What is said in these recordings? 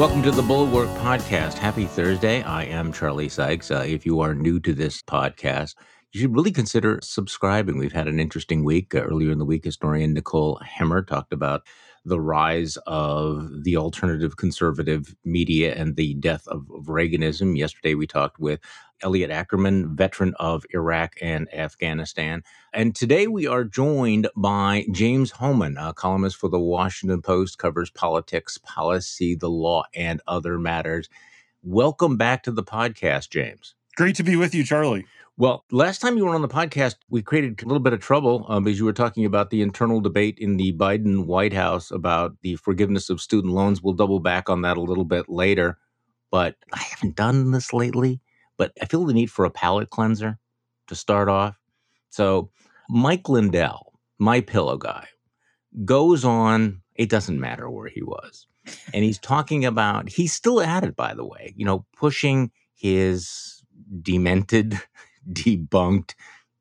welcome to the Bulwark Podcast. Happy Thursday. I am Charlie Sykes. Uh, if you are new to this podcast, you should really consider subscribing. We've had an interesting week. Uh, earlier in the week, historian Nicole Hemmer talked about the rise of the alternative conservative media and the death of, of Reaganism. Yesterday, we talked with Elliot Ackerman, veteran of Iraq and Afghanistan. And today we are joined by James Hohmann, a columnist for the Washington Post, covers politics, policy, the law, and other matters. Welcome back to the podcast, James. Great to be with you, Charlie. Well, last time you were on the podcast, we created a little bit of trouble um, because you were talking about the internal debate in the Biden White House about the forgiveness of student loans. We'll double back on that a little bit later. But I haven't done this lately but I feel the need for a palate cleanser to start off. So Mike Lindell, my pillow guy, goes on, it doesn't matter where he was. And he's talking about, he's still at it, by the way, you know, pushing his demented, debunked,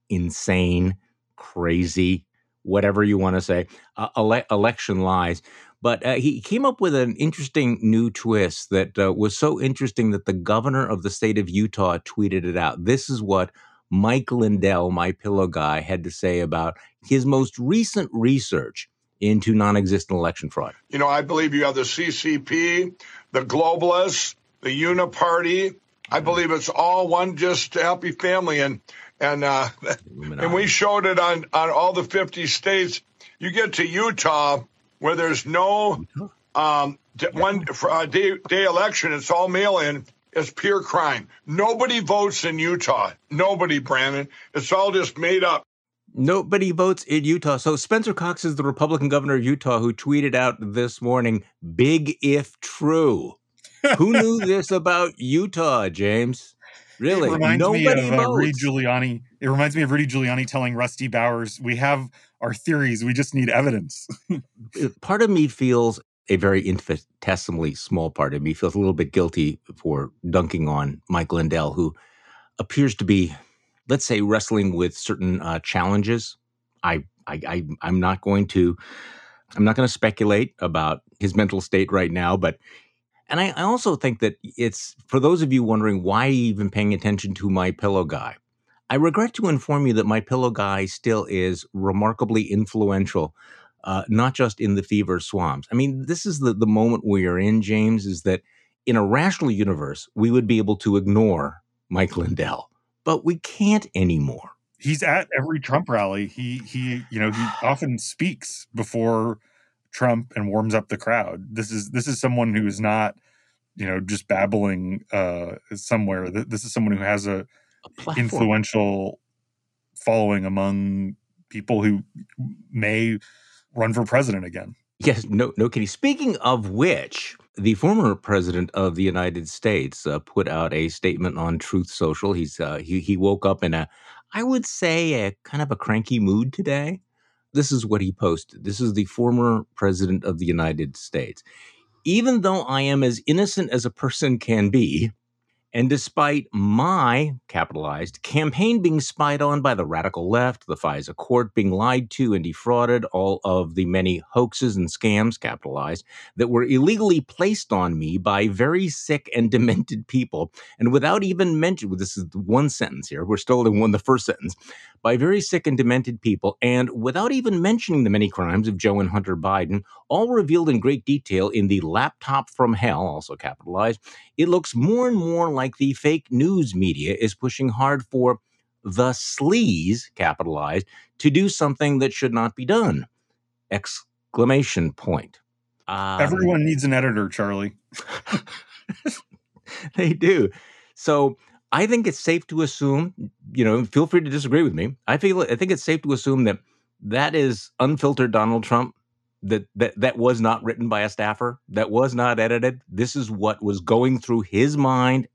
insane, crazy, whatever you want to say, uh, ele- election lies. But uh, he came up with an interesting new twist that uh, was so interesting that the governor of the state of Utah tweeted it out. This is what Mike Lindell, my pillow guy, had to say about his most recent research into non existent election fraud. You know, I believe you have the CCP, the globalists, the Uniparty. I believe it's all one just happy family. And and uh, and we showed it on, on all the 50 states. You get to Utah, where there's no um, one uh, day, day election, it's all mail in. It's pure crime. Nobody votes in Utah. Nobody, Brandon. It's all just made up. Nobody votes in Utah. So Spencer Cox is the Republican governor of Utah who tweeted out this morning, big if true. who knew this about Utah, James? Really? It reminds Nobody me of uh, Rudy Giuliani. It reminds me of Rudy Giuliani telling Rusty Bowers, "We have our theories. We just need evidence." part of me feels a very infinitesimally small part of me feels a little bit guilty for dunking on Mike Lindell, who appears to be, let's say, wrestling with certain uh, challenges. I, I, I, I'm not going to, I'm not going to speculate about his mental state right now, but and I, I also think that it's for those of you wondering why even paying attention to my pillow guy. I regret to inform you that my pillow guy still is remarkably influential, uh, not just in the fever swamps. I mean, this is the, the moment we are in, James, is that in a rational universe, we would be able to ignore Mike Lindell, but we can't anymore. He's at every Trump rally. He he, you know, he often speaks before Trump and warms up the crowd. This is this is someone who is not, you know, just babbling uh, somewhere. This is someone who has a, a influential following among people who may run for president again. Yes, no, no kidding. Speaking of which, the former president of the United States uh, put out a statement on Truth Social. He's uh, he he woke up in a, I would say, a kind of a cranky mood today. This is what he posted. This is the former president of the United States. Even though I am as innocent as a person can be, and despite my, capitalized, campaign being spied on by the radical left, the FISA court being lied to and defrauded, all of the many hoaxes and scams, capitalized, that were illegally placed on me by very sick and demented people, and without even mentioning, this is one sentence here, we're still in one, the first sentence, by very sick and demented people, and without even mentioning the many crimes of Joe and Hunter Biden, all revealed in great detail in the laptop from hell, also capitalized, it looks more and more like the fake news media is pushing hard for the sleaze, capitalized, to do something that should not be done. Exclamation point. Um, Everyone needs an editor, Charlie. they do. So I think it's safe to assume, you know, feel free to disagree with me. I feel I think it's safe to assume that that is unfiltered Donald Trump that that that was not written by a staffer that was not edited. This is what was going through his mind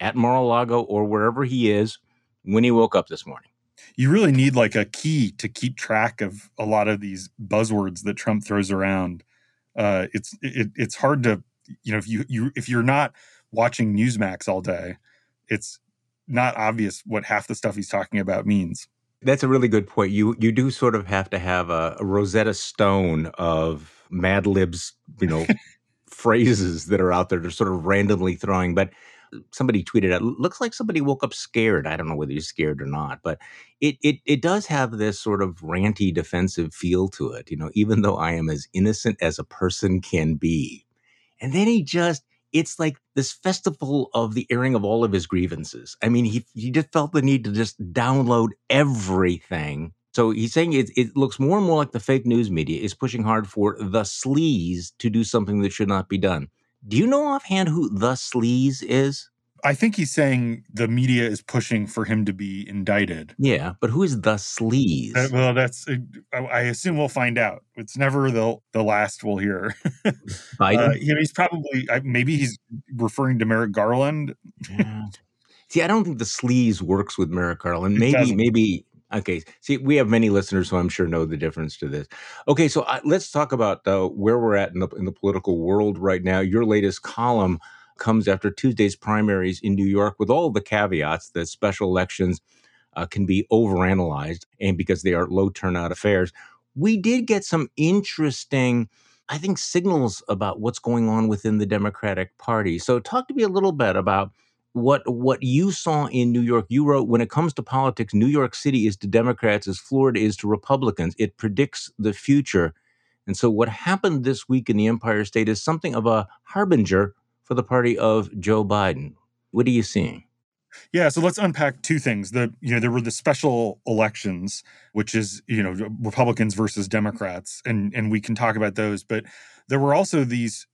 at mar-a-lago or wherever he is when he woke up this morning. You really need like a key to keep track of a lot of these buzzwords that trump throws around. Uh, it's it, it's hard to you know if you you if you're not watching newsmax all day it's not obvious what half the stuff he's talking about means that's a really good point. You you do sort of have to have a, a Rosetta Stone of Mad Libs, you know, phrases that are out there, they're sort of randomly throwing. But uh, somebody tweeted out, looks like somebody woke up scared. I don't know whether you're scared or not, but it it it does have this sort of ranty defensive feel to it, you know, even though I am as innocent as a person can be. And then he just it's like this festival of the airing of all of his grievances. I mean, he he just felt the need to just download everything. So he's saying it, it looks more and more like the fake news media is pushing hard for the sleaze to do something that should not be done. Do you know offhand who the sleaze is? I think he's saying the media is pushing for him to be indicted. Yeah, but who is the sleaze? Uh, well, that's uh, I assume we'll find out. It's never the the last we'll hear. Biden. Uh, you know, he's probably maybe he's referring to Merrick Garland. yeah. See, I don't think the sleaze works with Merrick Garland. Maybe, maybe Okay. See, we have many listeners who I'm sure know the difference to this. Okay, so uh, let's talk about uh, where we're at in the in the political world right now. Your latest column comes after Tuesday's primaries in New York, with all the caveats that special elections uh, can be overanalyzed, and because they are low turnout affairs. We did get some interesting. I think signals about what's going on within the Democratic Party. So, talk to me a little bit about what what you saw in New York. You wrote when it comes to politics, New York City is to Democrats as Florida is to Republicans. It predicts the future. And so what happened this week in the Empire State is something of a harbinger for the party of Joe Biden. What are you seeing? Yeah, so let's unpack two things. The you know there were the special elections, which is you know Republicans versus Democrats, and and we can talk about those. But there were also these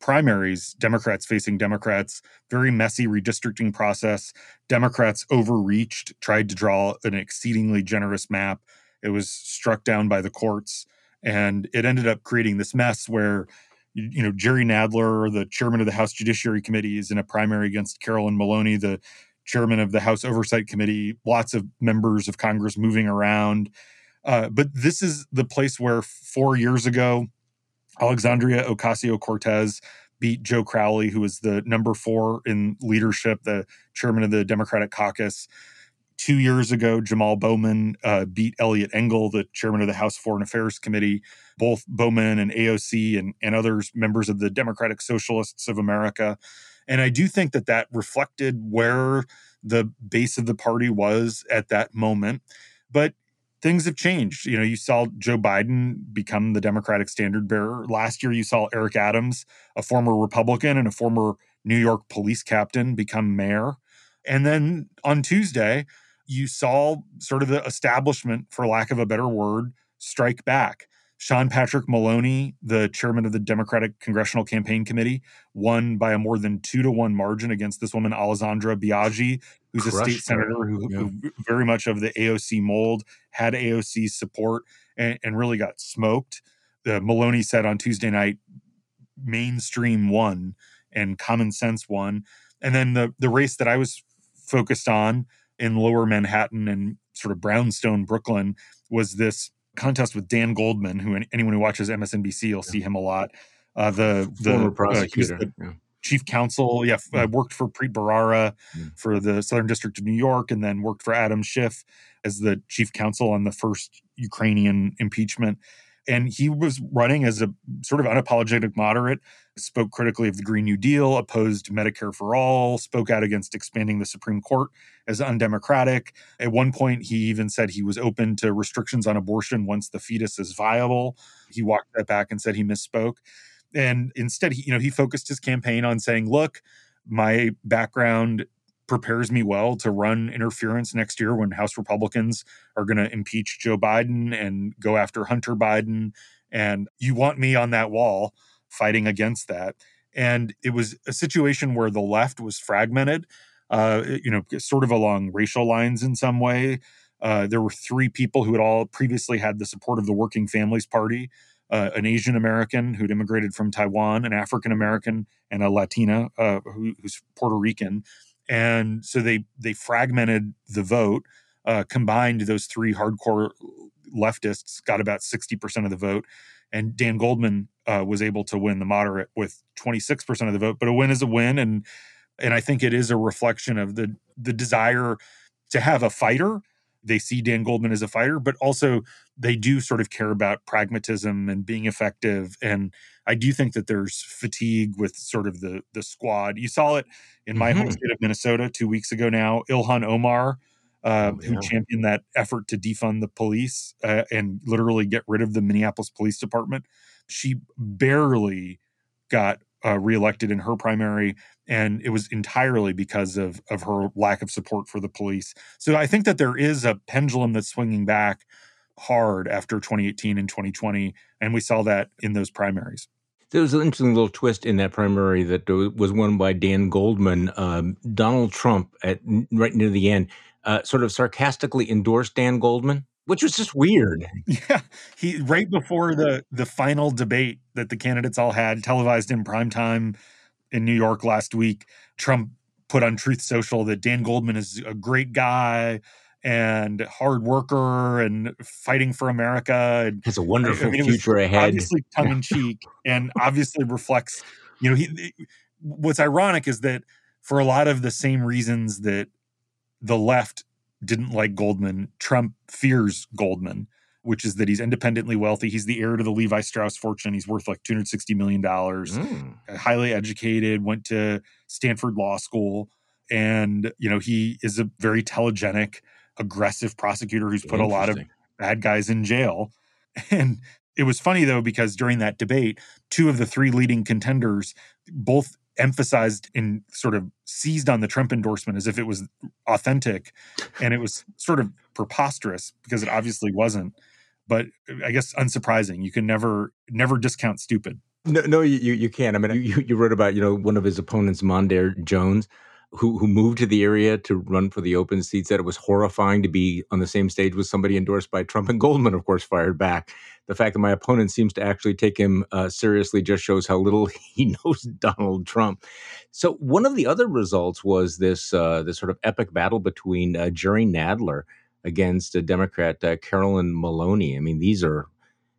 primaries, Democrats facing Democrats, very messy redistricting process. Democrats overreached, tried to draw an exceedingly generous map. It was struck down by the courts, and it ended up creating this mess where you know Jerry Nadler, the chairman of the House Judiciary Committee, is in a primary against Carolyn Maloney, the chairman of the House Oversight Committee. Lots of members of Congress moving around. Uh, but this is the place where four years ago Alexandria Ocasio Cortez beat Joe Crowley, who was the number four in leadership, the chairman of the Democratic caucus. Two years ago, Jamal Bowman uh, beat Eliot Engel, the chairman of the House Foreign Affairs Committee. Both Bowman and AOC and, and others, members of the Democratic Socialists of America. And I do think that that reflected where the base of the party was at that moment. But things have changed. You know, you saw Joe Biden become the Democratic standard bearer. Last year, you saw Eric Adams, a former Republican and a former New York police captain, become mayor. And then on Tuesday, you saw sort of the establishment, for lack of a better word, strike back. Sean Patrick Maloney, the chairman of the Democratic Congressional Campaign Committee, won by a more than two to one margin against this woman, Alessandra Biaggi, who's Crushed a state senator who, yeah. who, very much of the AOC mold, had AOC support, and, and really got smoked. The Maloney said on Tuesday night, mainstream won and common sense won. And then the the race that I was focused on in lower Manhattan and sort of brownstone Brooklyn was this contest with Dan Goldman, who anyone who watches MSNBC, you'll see him a lot. Uh, the the former uh, prosecutor, uh, the yeah. chief counsel. Yeah, I worked for Preet Bharara mm. for the Southern District of New York, and then worked for Adam Schiff as the chief counsel on the first Ukrainian impeachment. And he was running as a sort of unapologetic moderate, spoke critically of the Green New Deal, opposed Medicare for all, spoke out against expanding the Supreme Court as undemocratic. At one point, he even said he was open to restrictions on abortion once the fetus is viable. He walked that back and said he misspoke. And instead, he, you know, he focused his campaign on saying, look, my background prepares me well to run interference next year when House Republicans are going to impeach Joe Biden and go after Hunter Biden. And you want me on that wall fighting against that. And it was a situation where the left was fragmented, uh, you know, sort of along racial lines in some way. Uh, there were three people who had all previously had the support of the Working Families Party. Uh, an Asian American who'd immigrated from Taiwan, an African American, and a Latina uh, who, who's Puerto Rican and so they they fragmented the vote uh, combined those three hardcore leftists got about 60% of the vote and dan goldman uh, was able to win the moderate with 26% of the vote but a win is a win and and i think it is a reflection of the the desire to have a fighter they see Dan Goldman as a fighter, but also they do sort of care about pragmatism and being effective. And I do think that there's fatigue with sort of the the squad. You saw it in my mm-hmm. home state of Minnesota two weeks ago now. Ilhan Omar, uh, oh, yeah. who championed that effort to defund the police uh, and literally get rid of the Minneapolis Police Department, she barely got uh, reelected in her primary, and it was entirely because of of her lack of support for the police. So I think that there is a pendulum that's swinging back hard after 2018 and 2020, and we saw that in those primaries. There was an interesting little twist in that primary that was won by Dan Goldman. Um, Donald Trump, at right near the end, uh, sort of sarcastically endorsed Dan Goldman which was just weird. Yeah, he right before the the final debate that the candidates all had televised in prime time in New York last week, Trump put on Truth Social that Dan Goldman is a great guy and hard worker and fighting for America and has a wonderful I mean, future ahead. Obviously tongue in cheek and obviously reflects, you know, he what's ironic is that for a lot of the same reasons that the left didn't like Goldman. Trump fears Goldman, which is that he's independently wealthy. He's the heir to the Levi Strauss fortune. He's worth like $260 million, mm. highly educated, went to Stanford Law School. And, you know, he is a very telegenic, aggressive prosecutor who's put a lot of bad guys in jail. And it was funny though, because during that debate, two of the three leading contenders both emphasized and sort of seized on the Trump endorsement as if it was authentic. And it was sort of preposterous because it obviously wasn't. But I guess unsurprising. You can never never discount stupid. No, no, you you can't. I mean, you, you wrote about you know one of his opponents, Mondaire Jones, who who moved to the area to run for the open seat said it was horrifying to be on the same stage with somebody endorsed by Trump and Goldman, of course, fired back. The fact that my opponent seems to actually take him uh, seriously just shows how little he knows Donald Trump. So one of the other results was this uh, this sort of epic battle between uh, Jerry Nadler against a Democrat uh, Carolyn Maloney. I mean, these are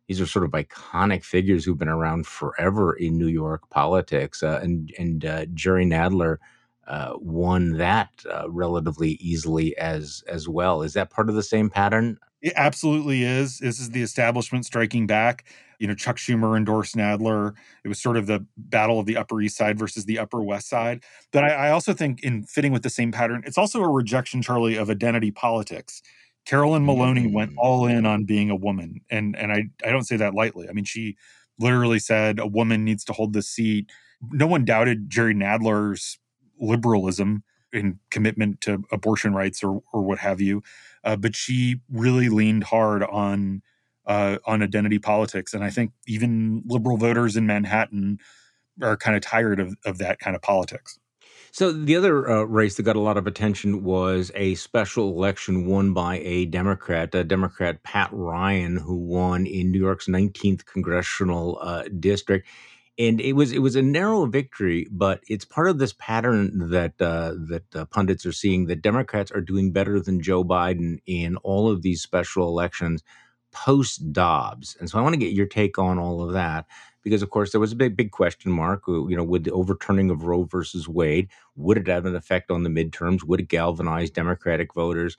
these are sort of iconic figures who've been around forever in New York politics, uh, and and uh, Jerry Nadler uh, won that uh, relatively easily as as well. Is that part of the same pattern? It absolutely is. This is the establishment striking back. You know, Chuck Schumer endorsed Nadler. It was sort of the battle of the Upper East Side versus the Upper West Side. But I, I also think, in fitting with the same pattern, it's also a rejection, Charlie, of identity politics. Carolyn Maloney went mm. all in on being a woman, and and I I don't say that lightly. I mean, she literally said a woman needs to hold the seat. No one doubted Jerry Nadler's liberalism and commitment to abortion rights or or what have you. Uh, but she really leaned hard on uh, on identity politics, and I think even liberal voters in Manhattan are kind of tired of of that kind of politics. So the other uh, race that got a lot of attention was a special election won by a Democrat, a Democrat Pat Ryan, who won in New York's 19th congressional uh, district and it was it was a narrow victory, but it's part of this pattern that uh, that uh, pundits are seeing that Democrats are doing better than Joe Biden in all of these special elections post Dobbs, and so I want to get your take on all of that because, of course, there was a big big question mark. Uh, you know, with the overturning of Roe versus Wade, would it have an effect on the midterms? Would it galvanize Democratic voters?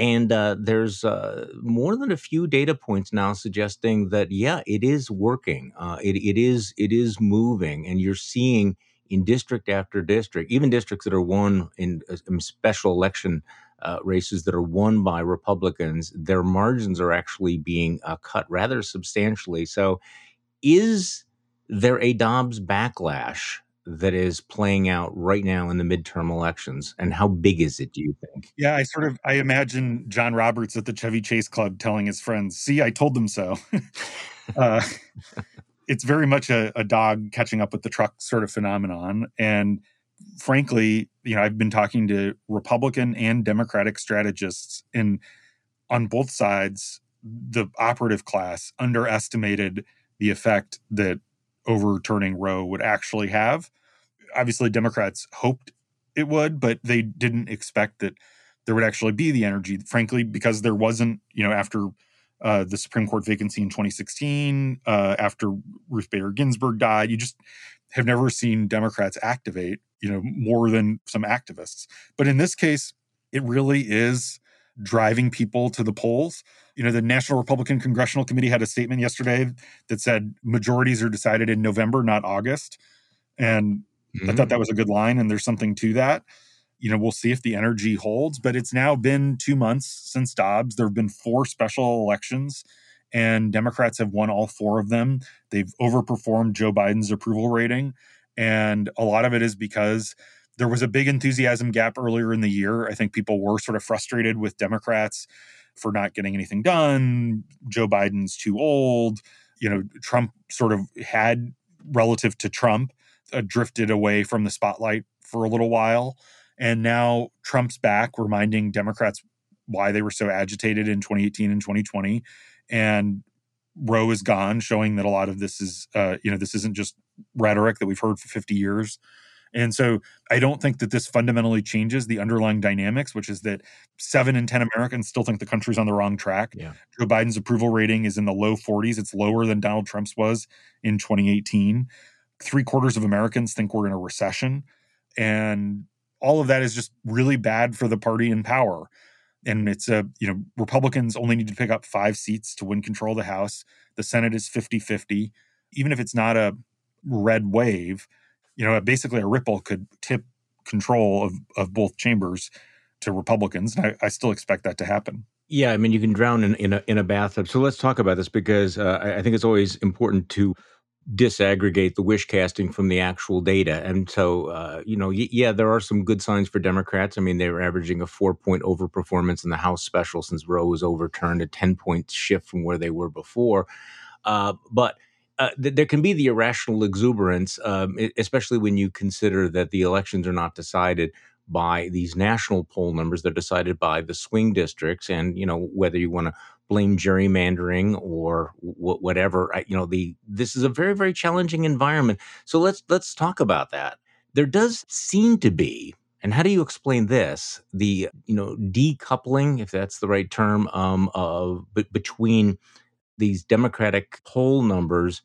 And uh, there's uh, more than a few data points now suggesting that yeah, it is working. Uh, it it is it is moving, and you're seeing in district after district, even districts that are won in, uh, in special election uh, races that are won by Republicans, their margins are actually being uh, cut rather substantially. So, is there a Dobbs backlash that is playing out right now in the midterm elections and how big is it do you think yeah i sort of i imagine john roberts at the chevy chase club telling his friends see i told them so uh, it's very much a, a, dog catching up with the truck sort of phenomenon and frankly you know i've been talking to republican and democratic strategists and on both sides the operative class underestimated the effect that overturning Roe would actually have. Obviously, Democrats hoped it would, but they didn't expect that there would actually be the energy, frankly, because there wasn't, you know, after uh, the Supreme Court vacancy in 2016, uh, after Ruth Bader Ginsburg died, you just have never seen Democrats activate, you know, more than some activists. But in this case, it really is driving people to the polls. You know, the National Republican Congressional Committee had a statement yesterday that said majorities are decided in November, not August. And mm-hmm. I thought that was a good line, and there's something to that. You know, we'll see if the energy holds, but it's now been two months since Dobbs. There have been four special elections, and Democrats have won all four of them. They've overperformed Joe Biden's approval rating. And a lot of it is because there was a big enthusiasm gap earlier in the year. I think people were sort of frustrated with Democrats for not getting anything done. Joe Biden's too old. You know, Trump sort of had, relative to Trump, uh, drifted away from the spotlight for a little while. And now Trump's back, reminding Democrats why they were so agitated in 2018 and 2020. And Roe is gone, showing that a lot of this is, uh, you know, this isn't just rhetoric that we've heard for 50 years. And so I don't think that this fundamentally changes the underlying dynamics, which is that seven in 10 Americans still think the country's on the wrong track. Yeah. Joe Biden's approval rating is in the low 40s. It's lower than Donald Trump's was in 2018. Three quarters of Americans think we're in a recession. And all of that is just really bad for the party in power. And it's a, you know, Republicans only need to pick up five seats to win control of the House. The Senate is 50 50. Even if it's not a red wave, you know, basically a ripple could tip control of, of both chambers to Republicans. And I, I still expect that to happen. Yeah, I mean, you can drown in, in, a, in a bathtub. So let's talk about this because uh, I, I think it's always important to disaggregate the wish casting from the actual data. And so, uh, you know, y- yeah, there are some good signs for Democrats. I mean, they were averaging a four point overperformance in the House special since Roe was overturned, a 10 point shift from where they were before. Uh, but uh, th- there can be the irrational exuberance, um, especially when you consider that the elections are not decided by these national poll numbers; they're decided by the swing districts, and you know whether you want to blame gerrymandering or w- whatever. You know, the this is a very very challenging environment. So let's let's talk about that. There does seem to be and how do you explain this? The you know decoupling, if that's the right term, um, of b- between these Democratic poll numbers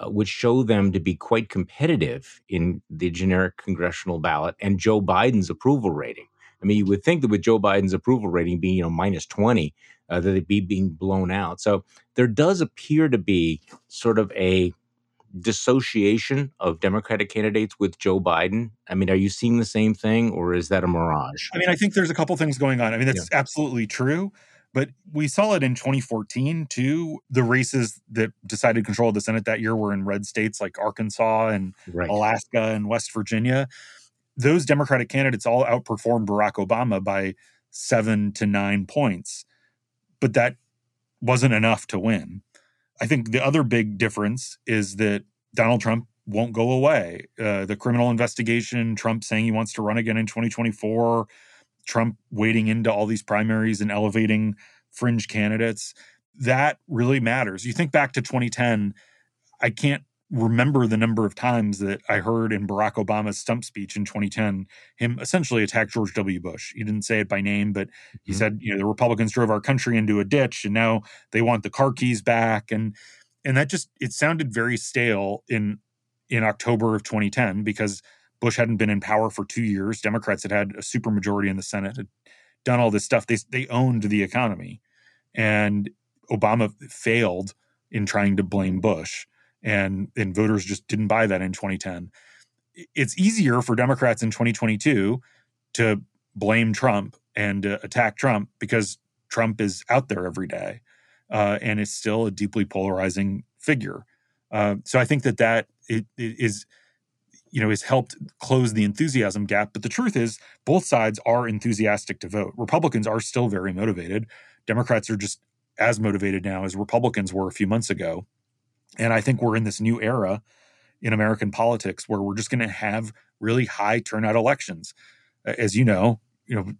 uh, which show them to be quite competitive in the generic congressional ballot and Joe Biden's approval rating. I mean, you would think that with Joe Biden's approval rating being, you know, minus 20, uh, that it'd be being blown out. So there does appear to be sort of a dissociation of Democratic candidates with Joe Biden. I mean, are you seeing the same thing or is that a mirage? I mean, I think there's a couple things going on. I mean, that's yeah. absolutely true. But we saw it in 2014 too. The races that decided control of the Senate that year were in red states like Arkansas and right. Alaska and West Virginia. Those Democratic candidates all outperformed Barack Obama by seven to nine points. But that wasn't enough to win. I think the other big difference is that Donald Trump won't go away. Uh, the criminal investigation, Trump saying he wants to run again in 2024, Trump wading into all these primaries and elevating fringe candidates. That really matters. You think back to 2010, I can't remember the number of times that I heard in Barack Obama's stump speech in 2010 him essentially attack George W. Bush. He didn't say it by name, but he mm-hmm. said, you know, the Republicans drove our country into a ditch and now they want the car keys back and and that just it sounded very stale in in October of 2010 because Bush hadn't been in power for two years. Democrats had had a supermajority in the Senate, had done all this stuff. They they owned the economy, and Obama failed in trying to blame Bush, and and voters just didn't buy that in 2010. It's easier for Democrats in 2022 to blame Trump and uh, attack Trump because Trump is out there every day, uh, and is still a deeply polarizing figure. Uh, so I think that that it, it is you know, has helped close the enthusiasm gap. But the truth is, both sides are enthusiastic to vote. Republicans are still very motivated. Democrats are just as motivated now as Republicans were a few months ago. And I think we're in this new era in American politics where we're just going to have really high turnout elections. As you know, you know,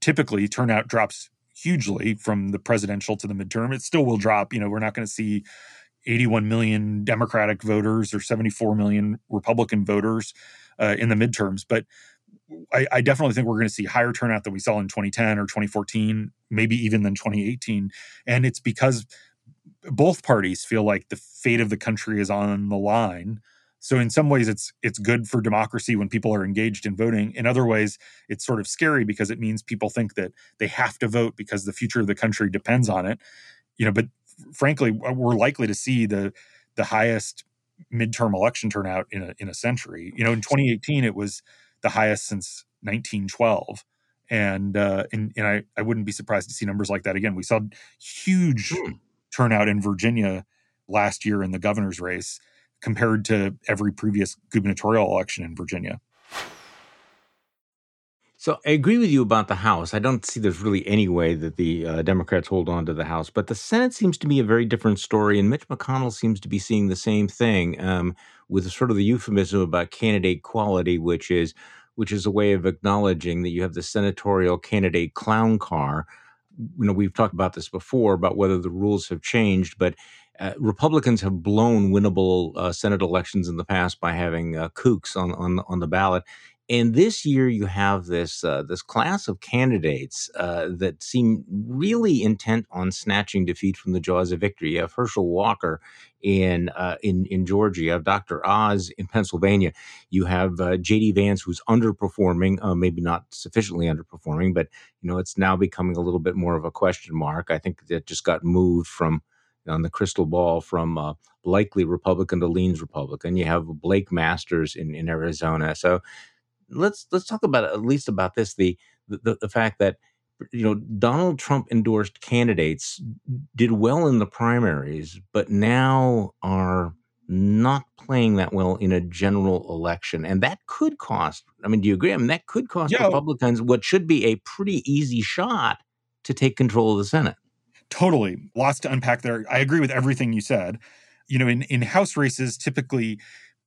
typically turnout drops hugely from the presidential to the midterm. It still will drop. You know, we're not going to see 81 million Democratic voters or 74 million Republican voters uh, in the midterms. But I, I definitely think we're going to see higher turnout than we saw in 2010 or 2014, maybe even than 2018. And it's because both parties feel like the fate of the country is on the line. So in some ways it's it's good for democracy when people are engaged in voting. In other ways it's sort of scary because it means people think that they have to vote because the future of the country depends on it. You know, but frankly we're likely to see the the highest midterm election turnout in a in a century. You know, in 2018 it was the highest since 1912 and uh, and, and I, I wouldn't be surprised to see numbers like that again. We saw huge hmm. turnout in Virginia last year in the governor's race compared to every previous gubernatorial election in Virginia. So I agree with you about the House. I don't see there's really any way that the uh, Democrats hold on to the House, but the Senate seems to be a very different story, and Mitch McConnell seems to be seeing the same thing um, with sort of the euphemism about candidate quality, which is which is a way of acknowledging that you have the senatorial candidate clown car. You know, we've talked about this before about whether the rules have changed, but uh, Republicans have blown winnable uh, Senate elections in the past by having uh, kooks on, on on the ballot, and this year you have this uh, this class of candidates uh, that seem really intent on snatching defeat from the jaws of victory. You have Herschel Walker in uh, in in Georgia. You have Dr. Oz in Pennsylvania. You have uh, J.D. Vance, who's underperforming, uh, maybe not sufficiently underperforming, but you know it's now becoming a little bit more of a question mark. I think that just got moved from on the crystal ball from uh, likely Republican to leans Republican. You have Blake Masters in, in Arizona. So let's let's talk about at least about this the the, the fact that you know Donald Trump endorsed candidates did well in the primaries, but now are not playing that well in a general election, and that could cost. I mean, do you agree? I mean, that could cost yeah. Republicans what should be a pretty easy shot to take control of the Senate. Totally, lots to unpack there. I agree with everything you said. You know, in in House races, typically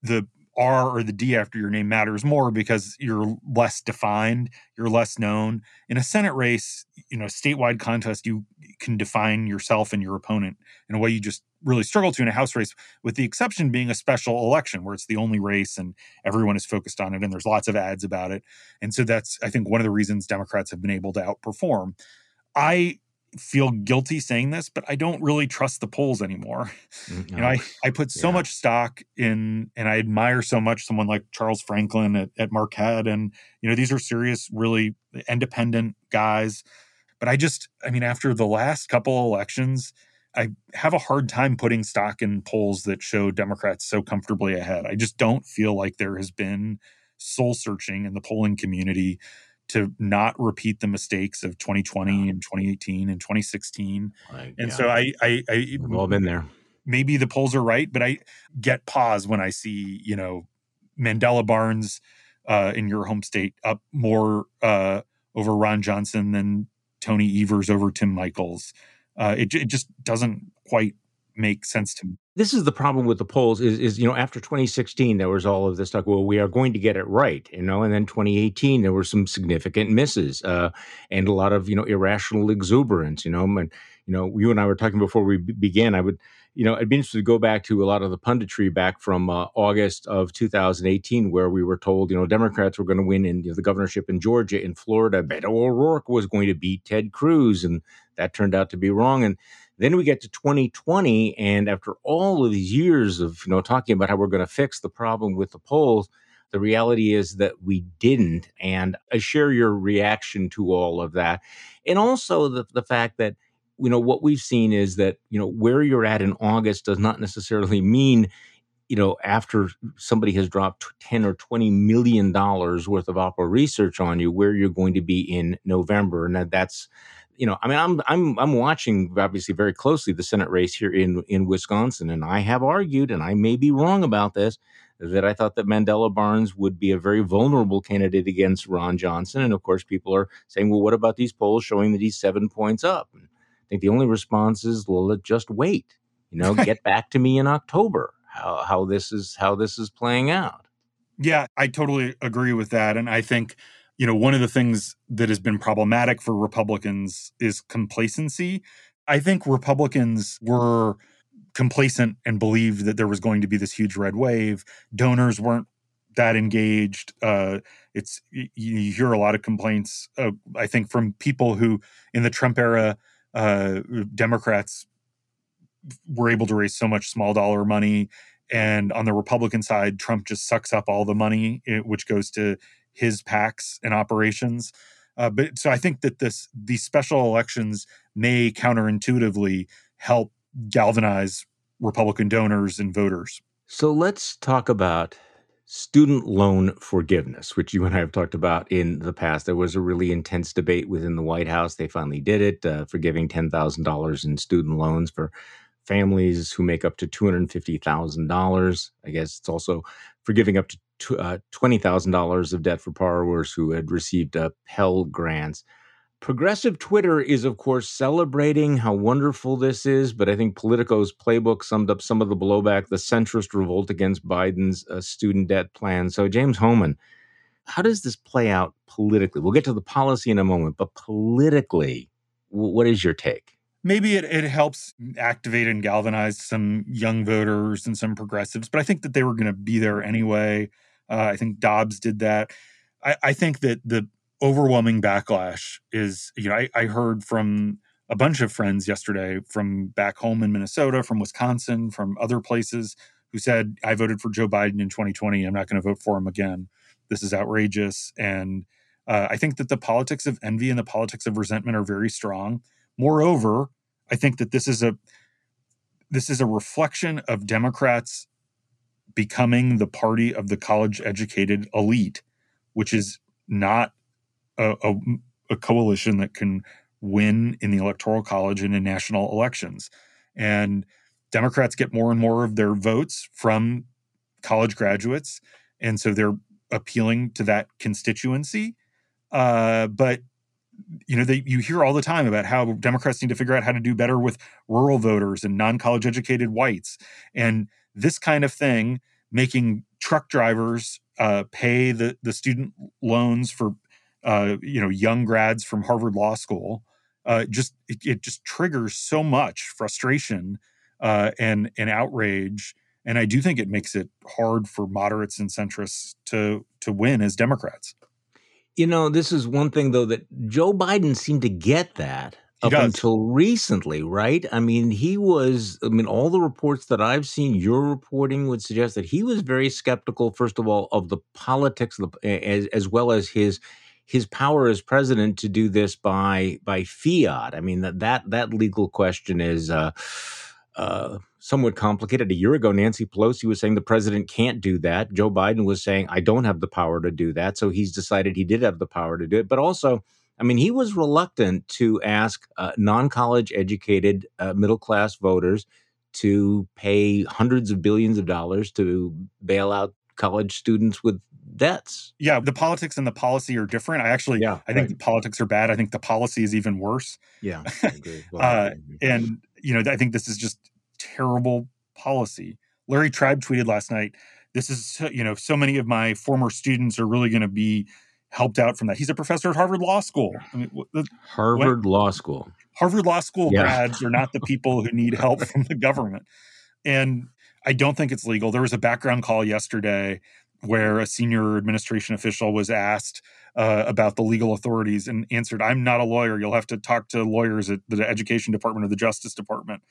the R or the D after your name matters more because you're less defined, you're less known. In a Senate race, you know, statewide contest, you can define yourself and your opponent in a way you just really struggle to in a House race, with the exception being a special election where it's the only race and everyone is focused on it and there's lots of ads about it. And so that's, I think, one of the reasons Democrats have been able to outperform. I feel guilty saying this, but I don't really trust the polls anymore. No. Mm, you know, I, I put so yeah. much stock in and I admire so much someone like Charles Franklin at, at Marquette. And, you know, these are serious, really independent guys. But I just, I mean, after the last couple elections, I have a hard time putting stock in polls that show Democrats so comfortably ahead. I just don't feel like there has been soul searching in the polling community to not repeat the mistakes of 2020 and 2018 and 2016. and yeah. so I, I, I we've all been there. Maybe the polls are right, but I get pause when I see you know Mandela Barnes uh, in your home state up more uh, over Ron Johnson than Tony Evers over Tim Michels. Uh, it, it just doesn't quite make sense to me. This is the problem with the polls is, is, you know, after 2016, there was all of this talk, well, we are going to get it right, you know, and then 2018, there were some significant misses uh, and a lot of, you know, irrational exuberance, you know, and, you know, you and I were talking before we began, I would, you know, I'd be interested to go back to a lot of the punditry back from uh, August of 2018, where we were told, you know, Democrats were going to win in you know, the governorship in Georgia, in Florida. Beto O'Rourke was going to beat Ted Cruz, and that turned out to be wrong. And then we get to 2020, and after all of these years of you know talking about how we're going to fix the problem with the polls, the reality is that we didn't. And I share your reaction to all of that, and also the the fact that you know what we've seen is that you know where you're at in August does not necessarily mean you know after somebody has dropped 10 or 20 million dollars worth of oppo research on you where you're going to be in November and that's you know, I mean, I'm I'm I'm watching obviously very closely the Senate race here in in Wisconsin, and I have argued, and I may be wrong about this, that I thought that Mandela Barnes would be a very vulnerable candidate against Ron Johnson, and of course, people are saying, well, what about these polls showing that he's seven points up? And I think the only response is, well, just wait, you know, get back to me in October how how this is how this is playing out. Yeah, I totally agree with that, and I think you know, one of the things that has been problematic for Republicans is complacency. I think Republicans were complacent and believed that there was going to be this huge red wave. Donors weren't that engaged. Uh, it's you, you, hear a lot of complaints. Uh, I think from people who, in the Trump era, uh, Democrats were able to raise so much small dollar money And on the Republican side, Trump just sucks up all the money, eh, which goes to his PACs and operations. Uh, but so I think that this these special elections may counterintuitively help galvanize Republican donors and voters. So let's talk about student loan forgiveness, which you and I have talked about in the past. There was a really intense debate within the White House. They finally did it, uh, forgiving $10,000 in student loans for families who make up to $250,000. I guess it's also forgiving up to uh, $20,000 of debt for borrowers who had received uh, Pell grants. Progressive Twitter is, of course, celebrating how wonderful this is, but I think Politico's playbook summed up some of the blowback, the centrist revolt against Biden's uh, student debt plan. So, James Hohmann, how does this play out politically? We'll get to the policy in a moment, but politically, w- what is your take? Maybe it, it helps activate and galvanize some young voters and some progressives, but I think that they were going to be there anyway. Uh, I think Dobbs did that. I, I think that the overwhelming backlash is you know I, I, heard from a bunch of friends yesterday from back home in minnesota from wisconsin from other places who said i voted for joe biden in 2020 i'm not going to vote for him again. This is outrageous. And uh, i think that the politics of envy and the politics of resentment are very strong. Moreover i think that this is a this is a reflection of democrats becoming the party of the college educated elite which is not a, a, a coalition that can win in the electoral college and in national elections. And Democrats get more and more of their votes from college graduates. And so they're appealing to that constituency. Uh, but you know, they, you hear all the time about how Democrats need to figure out how to do better with rural voters and non-college educated whites, and this kind of thing, making truck drivers uh, pay the the student loans for uh, you know young grads from Harvard Law School. Uh, just it, it, just triggers so much frustration uh, and and outrage, and I do think it makes it hard for moderates and centrists to to win as Democrats. You know, this is one thing though that Joe Biden seemed to get that up until recently, right? I mean, he was, I mean, all the reports that I've seen, your reporting would suggest that he was very skeptical, first of all, of the politics, as, as well as his his power as president to do this by by fiat. I mean that that that legal question is uh, uh, somewhat complicated. A year ago, Nancy Pelosi was saying the president can't do that. Joe Biden was saying I don't have the power to do that. So he's decided he did have the power to do it. But also, I mean, he was reluctant to ask uh, non college educated uh, middle class voters to pay hundreds of billions of dollars to bail out college students with debts. Yeah, the politics and the policy are different. I actually, yeah, I think right. politics are bad. I think the policy is even worse. Yeah, well, uh, and you know, I think this is just terrible policy. Larry Tribe tweeted last night. This is you know, so many of my former students are really going to be helped out from that. He's a professor at Harvard Law School. I mean, Harvard when, Law School. Harvard Law School yeah. grads are not the people who need help from the government. And I don't think it's legal. There was a background call yesterday where a senior administration official was asked uh, about the legal authorities and answered, I'm not a lawyer. You'll have to talk to lawyers at the Education Department or the Justice Department.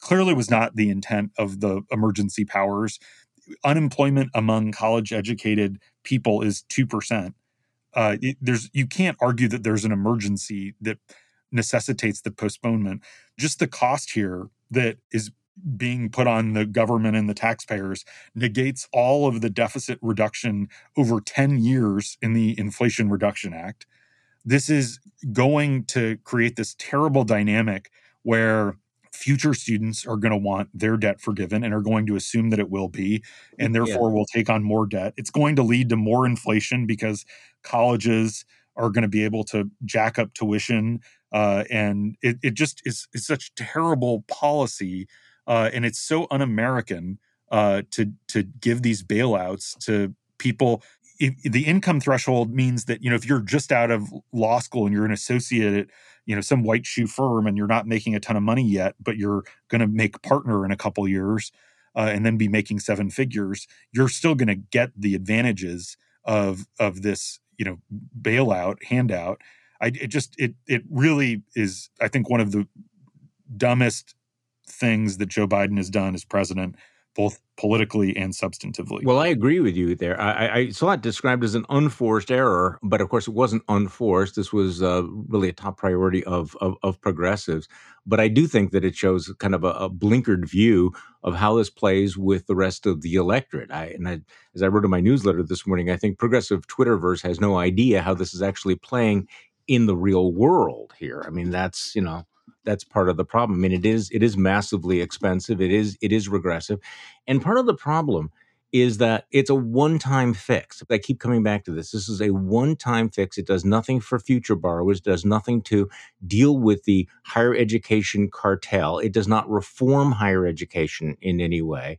Clearly, was not the intent of the emergency powers. Unemployment among college educated people is 2%. Uh, it, there's you can't argue that there's an emergency that necessitates the postponement. Just the cost here that is being put on the government and the taxpayers negates all of the deficit reduction over 10 years in the Inflation Reduction Act. This is going to create this terrible dynamic where future students are going to want their debt forgiven and are going to assume that it will be and therefore yeah. will take on more debt. It's going to lead to more inflation because colleges are going to be able to jack up tuition uh, and it, it just is it's such terrible policy uh, and it's so un-American uh, to to give these bailouts to people. The income threshold means that you know if you're just out of law school and you're an associate at you know some white shoe firm and you're not making a ton of money yet, but you're going to make partner in a couple years uh, and then be making seven figures, you're still going to get the advantages of of this you know bailout handout. I it just it it really is I think one of the dumbest things that Joe Biden has done as president both politically and substantively. Well, I agree with you there. I, I, saw it described as an unforced error, but of course, it wasn't unforced. This was uh, really a top priority of, of, of progressives. But I do think that it shows kind of a, a, blinkered view of how this plays with the rest of the electorate. I, and I, as I wrote in my newsletter this morning, I think progressive Twitterverse has no idea how this is actually playing in the real world here. I mean, that's you know that's part of the problem. I mean, it is it is massively expensive. It is it is regressive, and part of the problem is that it's a one-time fix. I keep coming back to this. This is a one-time fix. It does nothing for future borrowers. Does nothing to deal with the higher education cartel. It does not reform higher education in any way,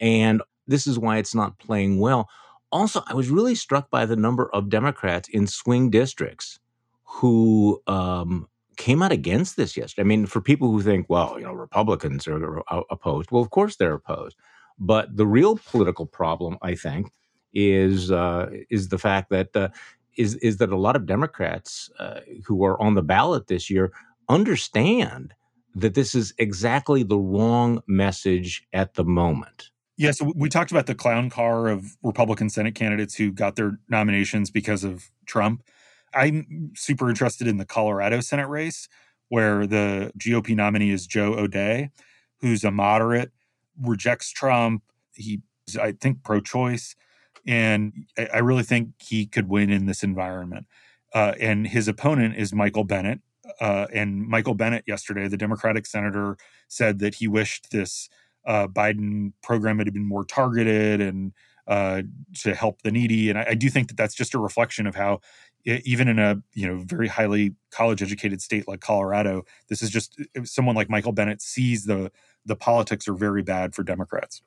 and this is why it's not playing well. Also, I was really struck by the number of Democrats in swing districts who um, came out against this yesterday. I mean, for people who think, well, you know, Republicans are opposed, well, of course they're opposed. But the real political problem, I think, is uh, is the fact that uh, is is that a lot of Democrats uh, who are on the ballot this year understand that this is exactly the wrong message at the moment. Yeah, so we talked about the clown car of Republican Senate candidates who got their nominations because of Trump. I'm super interested in the Colorado Senate race where the GOP nominee is Joe O'Dea, who's a moderate, rejects Trump. He's, I think, pro choice. And I really think he could win in this environment. Uh, and his opponent is Michael Bennet. Uh, and Michael Bennet yesterday, the Democratic senator, said that he wished this uh, Biden program had been more targeted and uh, to help the needy. And I, I, do think that that's just a reflection of how even in a you know very highly college educated state like Colorado, this is just someone like Michael Bennet sees the the politics are very bad for Democrats.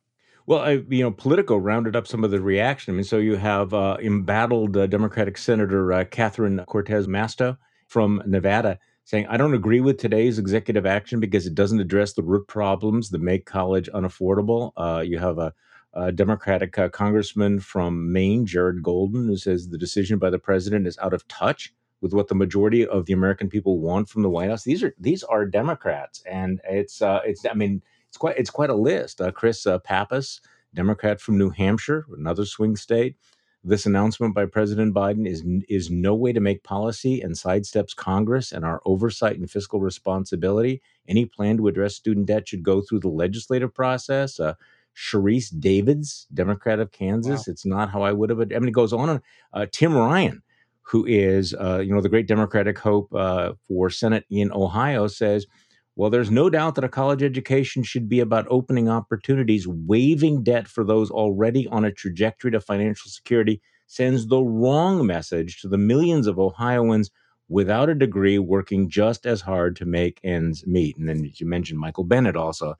Well, I, you know, Politico rounded up some of the reaction. I mean, so you have uh, embattled uh, Democratic Senator uh, Catherine Cortez Masto from Nevada saying, I don't agree with today's executive action because it doesn't address the root problems that make college unaffordable. Uh, you have a a Democratic uh, congressman from Maine, Jared Golden, who says the decision by the president is out of touch with what the majority of the American people want from the White House. These are these are Democrats, and it's uh, it's I mean it's quite it's quite a list. Uh, Chris uh, Pappas, Democrat from New Hampshire, another swing state. This announcement by President Biden is is no way to make policy and sidesteps Congress and our oversight and fiscal responsibility. Any plan to address student debt should go through the legislative process. Uh, Sharice Davids, Democrat of Kansas. Wow. It's not how I would have. I mean, it goes on. Uh, Tim Ryan, who is uh, you know the great Democratic hope uh, for Senate in Ohio, says, "Well, there's no doubt that a college education should be about opening opportunities. Waiving debt for those already on a trajectory to financial security sends the wrong message to the millions of Ohioans." Without a degree, working just as hard to make ends meet. And then you mentioned Michael Bennet also,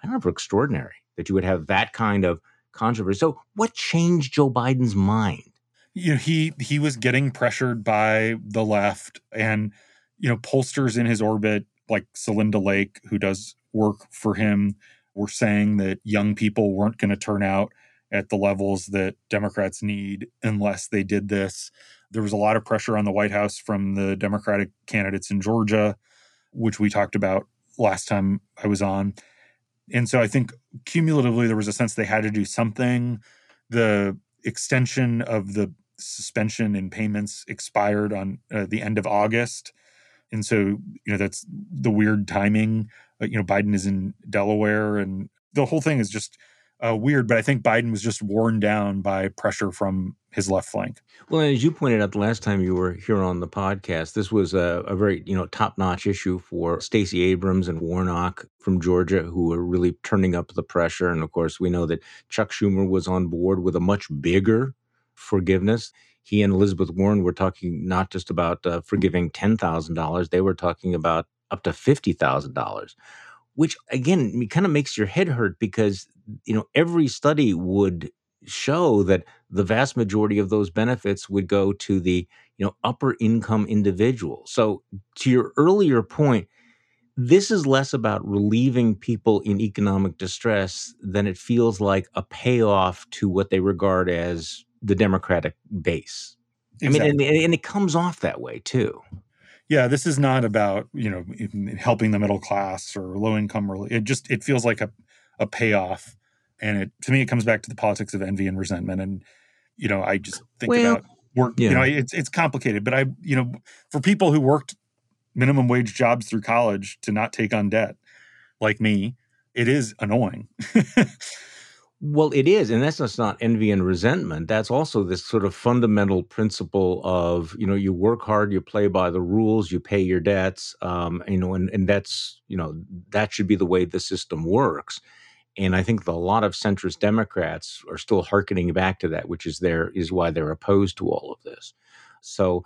kind of extraordinary that you would have that kind of controversy. So, what changed Joe Biden's mind? You know, he he was getting pressured by the left, and you know, pollsters in his orbit, like Celinda Lake, who does work for him, were saying that young people weren't going to turn out at the levels that Democrats need unless they did this. There was a lot of pressure on the White House from the Democratic candidates in Georgia, which we talked about last time I was on. And so I think cumulatively there was a sense they had to do something. The extension of the suspension in payments expired on uh, the end of August. And so, you know, that's the weird timing. Uh, you know, Biden is in Delaware and the whole thing is just uh, weird, but I think Biden was just worn down by pressure from his left flank. Well, as you pointed out the last time you were here on the podcast, this was a, a very you know top notch issue for Stacey Abrams and Warnock from Georgia, who were really turning up the pressure. And of course, we know that Chuck Schumer was on board with a much bigger forgiveness. He and Elizabeth Warren were talking not just about uh, forgiving ten thousand dollars; they were talking about up to fifty thousand dollars which again kind of makes your head hurt because you know every study would show that the vast majority of those benefits would go to the you know upper income individual. So to your earlier point this is less about relieving people in economic distress than it feels like a payoff to what they regard as the democratic base. Exactly. i mean and, and it comes off that way too. Yeah this is not about you know helping the middle class or low income or it just it feels like a, a payoff And it to me, it comes back to the politics of envy and resentment. And you know, I just think Well, about work. yeah. You know, it's it's complicated, but I you know, for people who worked minimum wage jobs through college to not take on debt, like me, it is annoying. Well, it is, and that's just not envy and resentment. That's also this sort of fundamental principle of you know you work hard, you play by the rules, you pay your debts, um, you know, and and that's you know that should be the way the system works. And I think a lot of centrist Democrats are still hearkening back to that, which is there is why they're opposed to all of this. So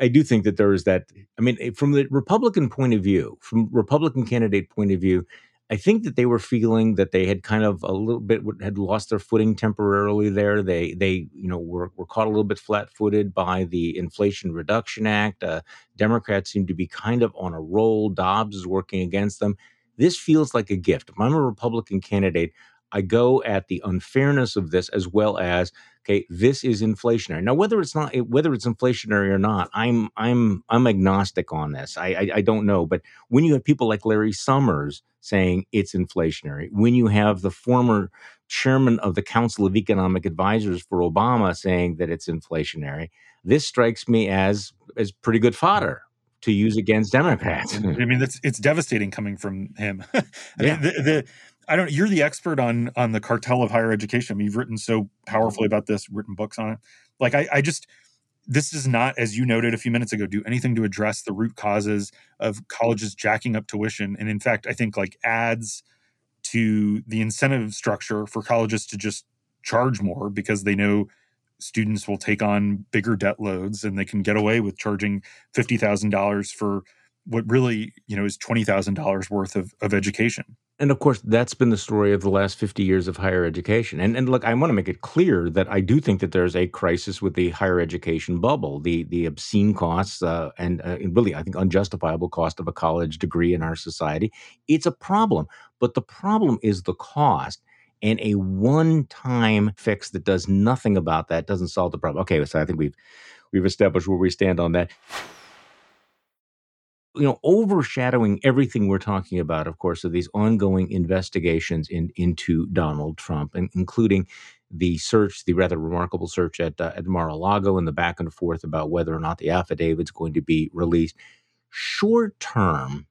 I do think that there is that. I mean, eh, from the Republican point of view, from Republican candidate point of view, I think that they were feeling that they had kind of a little bit had lost their footing temporarily there. They they you know were were caught a little bit flat-footed by the Inflation Reduction Act. Uh, Democrats seem to be kind of on a roll. Dobbs is working against them. This feels like a gift. If I'm a Republican candidate, I go at the unfairness of this as well as okay, this is inflationary. Now, whether it's not eh, whether it's inflationary or not, I'm I'm I'm agnostic on this. I I, I don't know, but when you have people like Larry Summers saying it's inflationary, when you have the former chairman of the Council of Economic Advisors for Obama saying that it's inflationary, this strikes me as as pretty good fodder to use against Democrats. I mean, that's it's devastating coming from him. I Yeah. mean, the, the I don't. You're the expert on on the cartel of higher education. I mean, you've written so powerfully about this, written books on it. Like, I, I just this does not, as you noted a few minutes ago, do anything to address the root causes of colleges jacking up tuition. And in fact, I think like adds to the incentive structure for colleges to just charge more because they know students will take on bigger debt loads and they can get away with charging fifty thousand dollars for what really you know is twenty thousand dollars worth of, of education. And of course, that's been the story of the last 50 years of higher education. And and look, I want to make it clear that I do think that there's a crisis with the higher education bubble, the the obscene costs uh, and, uh, and really, I think, unjustifiable cost of a college degree in our society. It's a problem, but the problem is the cost. And a one-time fix that does nothing about that doesn't solve the problem. Okay, so I think we've we've established where we stand on that you know, overshadowing everything we're talking about, of course, are these ongoing investigations in, into Donald Trump, and including the search, the rather remarkable search at uh, at Mar-a-Lago, and the back and forth about whether or not the affidavit's going to be released. Short term,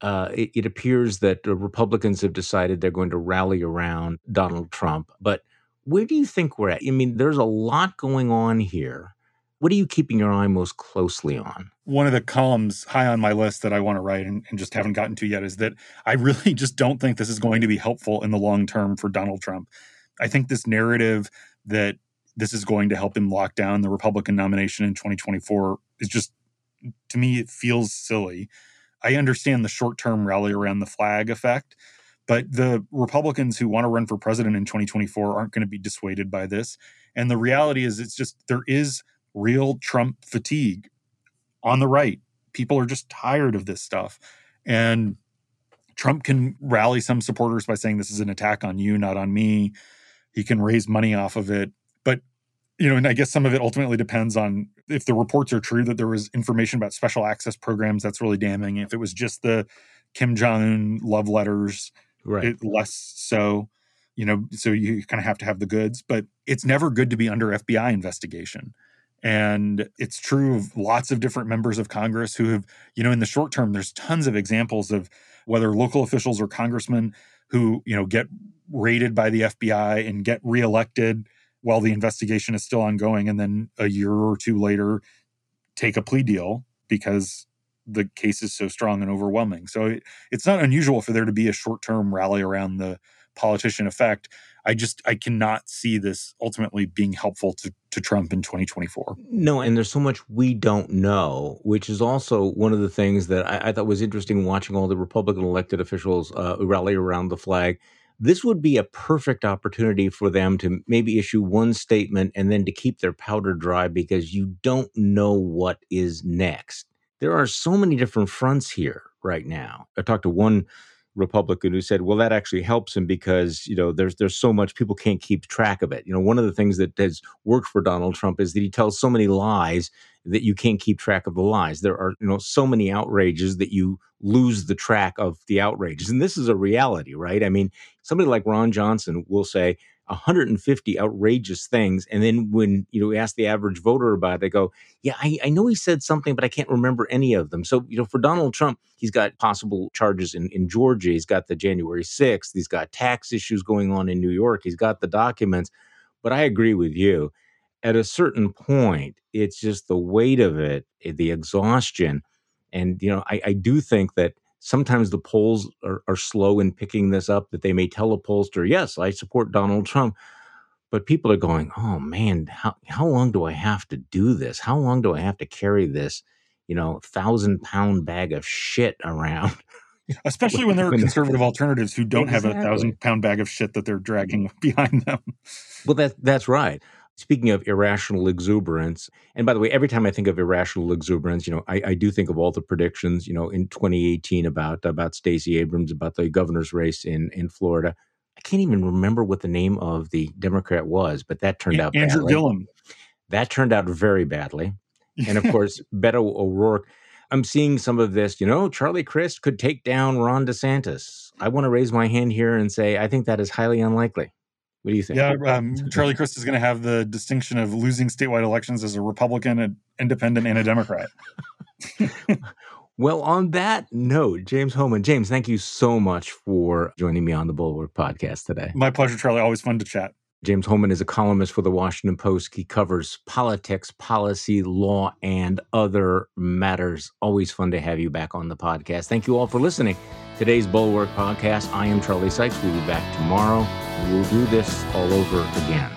uh, it, it appears that the Republicans have decided they're going to rally around Donald Trump. But where do you think we're at? I mean, there's a lot going on here. What are you keeping your eye most closely on? One of the columns high on my list that I want to write and, and just haven't gotten to yet is that I really just don't think this is going to be helpful in the long term for Donald Trump. I think this narrative that this is going to help him lock down the Republican nomination in 2024 is just, to me, it feels silly. I understand the short term rally around the flag effect, but the Republicans who want to run for president in 2024 aren't going to be dissuaded by this. And the reality is, it's just there is real Trump fatigue on the right. People are just tired of this stuff. And Trump can rally some supporters by saying this is an attack on you, not on me. He can raise money off of it. You know, and I guess some of it ultimately depends on if the reports are true that there was information about special access programs, that's really damning. If it was just the Kim Jong un love letters, Right. it, less so. You know, so you kind of have to have the goods, but it's never good to be under FBI investigation. And it's true of lots of different members of Congress who have, you know, in the short term, there's tons of examples of whether local officials or congressmen who, you know, get raided by the FBI and get reelected while the investigation is still ongoing. And then a year or two later, take a plea deal because the case is so strong and overwhelming. So it, it's not unusual for there to be a short term rally around the politician effect. I just I cannot see this ultimately being helpful to, to Trump in 2024. No, and there's so much we don't know, which is also one of the things that I, I thought was interesting watching all the Republican elected officials uh, rally around the flag. This would be a perfect opportunity for them to maybe issue one statement and then to keep their powder dry because you don't know what is next. There are so many different fronts here right now. I talked to one Republican who said, "Well, that actually helps him because you know there's there's so much people can't keep track of it." You know, one of the things that has worked for Donald Trump is that he tells so many lies that you can't keep track of the lies. There are you know so many outrages that you lose the track of the outrages, and this is a reality, right? I mean, somebody like Ron Johnson will say, 150 outrageous things. And then when you know we ask the average voter about it, they go, Yeah, I, I, know he said something, but I can't remember any of them. So, you know, for Donald Trump, he's got possible charges in, in Georgia, he's got the January 6th, he's got tax issues going on in New York, he's got the documents. But I agree with you. At a certain point, it's just the weight of it, eh, the exhaustion. And, you know, I, I do think that sometimes the polls are, are slow in picking this up that they may tell a pollster, yes, I support Donald Trump. But people are going, oh man, how, how long do I have to do this? How long do I have to carry this, you know, thousand pound bag of shit around? Especially when there are conservative alternatives who don't exactly. have a thousand pound bag of shit that they're dragging behind them. Well, that that's right. Speaking of irrational exuberance, and by the way, every time I think of irrational exuberance, you know, I, I do think of all the predictions, you know, in 2018 about about Stacey Abrams, about the governor's race in in Florida. I can't even remember what the name of the Democrat was, but that turned out Andrew badly. Gillum. That turned out very badly. And of course, Beto O'Rourke. I'm seeing some of this, you know, Charlie Crist could take down Ron DeSantis. I want to raise my hand here and say I think that is highly unlikely. What do you think? Yeah, um, Charlie Crist is going to have the distinction of losing statewide elections as a Republican, an independent, and a Democrat. well, on that note, James Hohmann, James, thank you so much for joining me on the Bulwark podcast today. My pleasure, Charlie. Always fun to chat. James Hohmann is a columnist for the Washington Post. He covers politics, policy, law, and other matters. Always fun to have you back on the podcast. Thank you all for listening. Today's Bulwark podcast. I am Charlie Sykes. We'll be back tomorrow. We'll do this all over again.